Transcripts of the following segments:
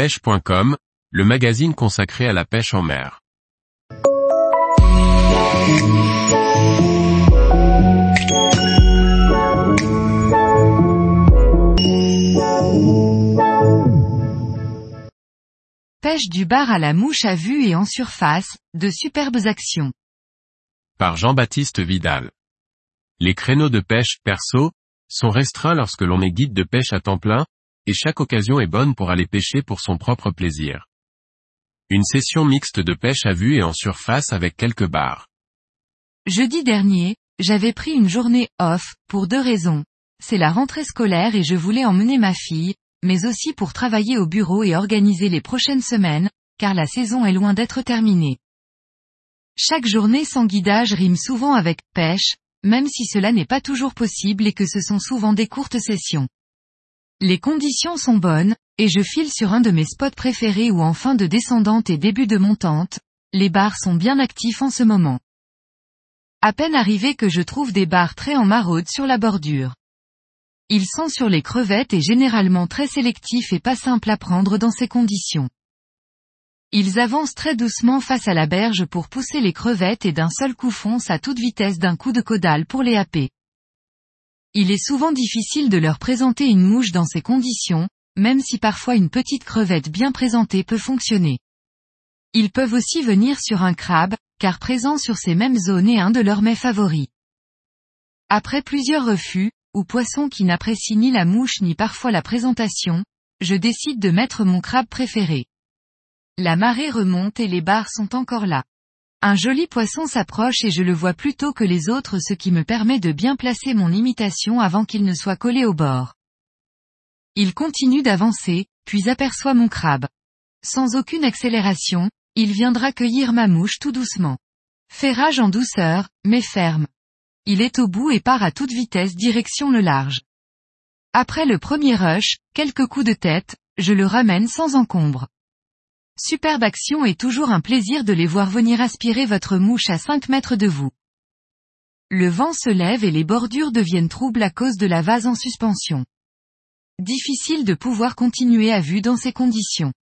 pêche.com, le magazine consacré à la pêche en mer. Pêche du bar à la mouche à vue et en surface, de superbes actions. Par Jean-Baptiste Vidal. Les créneaux de pêche, perso, sont restreints lorsque l'on est guide de pêche à temps plein, et chaque occasion est bonne pour aller pêcher pour son propre plaisir. Une session mixte de pêche à vue et en surface avec quelques bars. Jeudi dernier, j'avais pris une journée off, pour deux raisons. C'est la rentrée scolaire et je voulais emmener ma fille, mais aussi pour travailler au bureau et organiser les prochaines semaines, car la saison est loin d'être terminée. Chaque journée sans guidage rime souvent avec pêche, même si cela n'est pas toujours possible et que ce sont souvent des courtes sessions. Les conditions sont bonnes, et je file sur un de mes spots préférés ou en fin de descendante et début de montante, les bars sont bien actifs en ce moment. À peine arrivé que je trouve des bars très en maraude sur la bordure. Ils sont sur les crevettes et généralement très sélectifs et pas simples à prendre dans ces conditions. Ils avancent très doucement face à la berge pour pousser les crevettes et d'un seul coup foncent à toute vitesse d'un coup de caudale pour les happer. Il est souvent difficile de leur présenter une mouche dans ces conditions, même si parfois une petite crevette bien présentée peut fonctionner. Ils peuvent aussi venir sur un crabe, car présent sur ces mêmes zones est un de leurs mets favoris. Après plusieurs refus, ou poissons qui n'apprécient ni la mouche ni parfois la présentation, je décide de mettre mon crabe préféré. La marée remonte et les barres sont encore là. Un joli poisson s'approche et je le vois plus tôt que les autres ce qui me permet de bien placer mon imitation avant qu'il ne soit collé au bord. Il continue d'avancer, puis aperçoit mon crabe. Sans aucune accélération, il viendra cueillir ma mouche tout doucement. Ferrage en douceur, mais ferme. Il est au bout et part à toute vitesse direction le large. Après le premier rush, quelques coups de tête, je le ramène sans encombre. Superbe action et toujours un plaisir de les voir venir aspirer votre mouche à 5 mètres de vous. Le vent se lève et les bordures deviennent troubles à cause de la vase en suspension. Difficile de pouvoir continuer à vue dans ces conditions.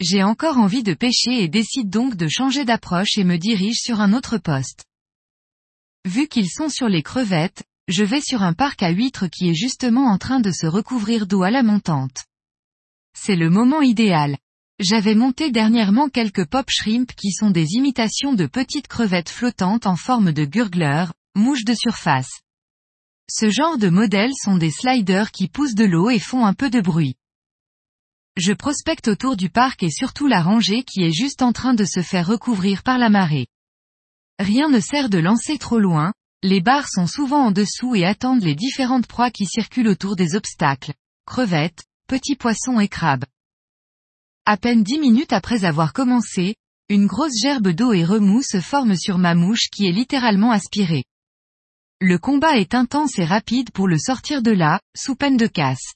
J'ai encore envie de pêcher et décide donc de changer d'approche et me dirige sur un autre poste. Vu qu'ils sont sur les crevettes, je vais sur un parc à huîtres qui est justement en train de se recouvrir d'eau à la montante. C'est le moment idéal. J'avais monté dernièrement quelques pop shrimp qui sont des imitations de petites crevettes flottantes en forme de gurgler, mouches de surface. Ce genre de modèles sont des sliders qui poussent de l'eau et font un peu de bruit. Je prospecte autour du parc et surtout la rangée qui est juste en train de se faire recouvrir par la marée. Rien ne sert de lancer trop loin, les barres sont souvent en dessous et attendent les différentes proies qui circulent autour des obstacles, crevettes, petits poissons et crabes. À peine dix minutes après avoir commencé, une grosse gerbe d'eau et remous se forme sur ma mouche qui est littéralement aspirée. Le combat est intense et rapide pour le sortir de là, sous peine de casse.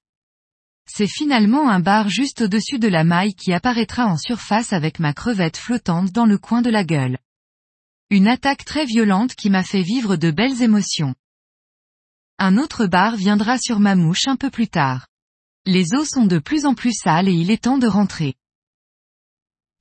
C'est finalement un bar juste au-dessus de la maille qui apparaîtra en surface avec ma crevette flottante dans le coin de la gueule. Une attaque très violente qui m'a fait vivre de belles émotions. Un autre bar viendra sur ma mouche un peu plus tard. Les eaux sont de plus en plus sales et il est temps de rentrer.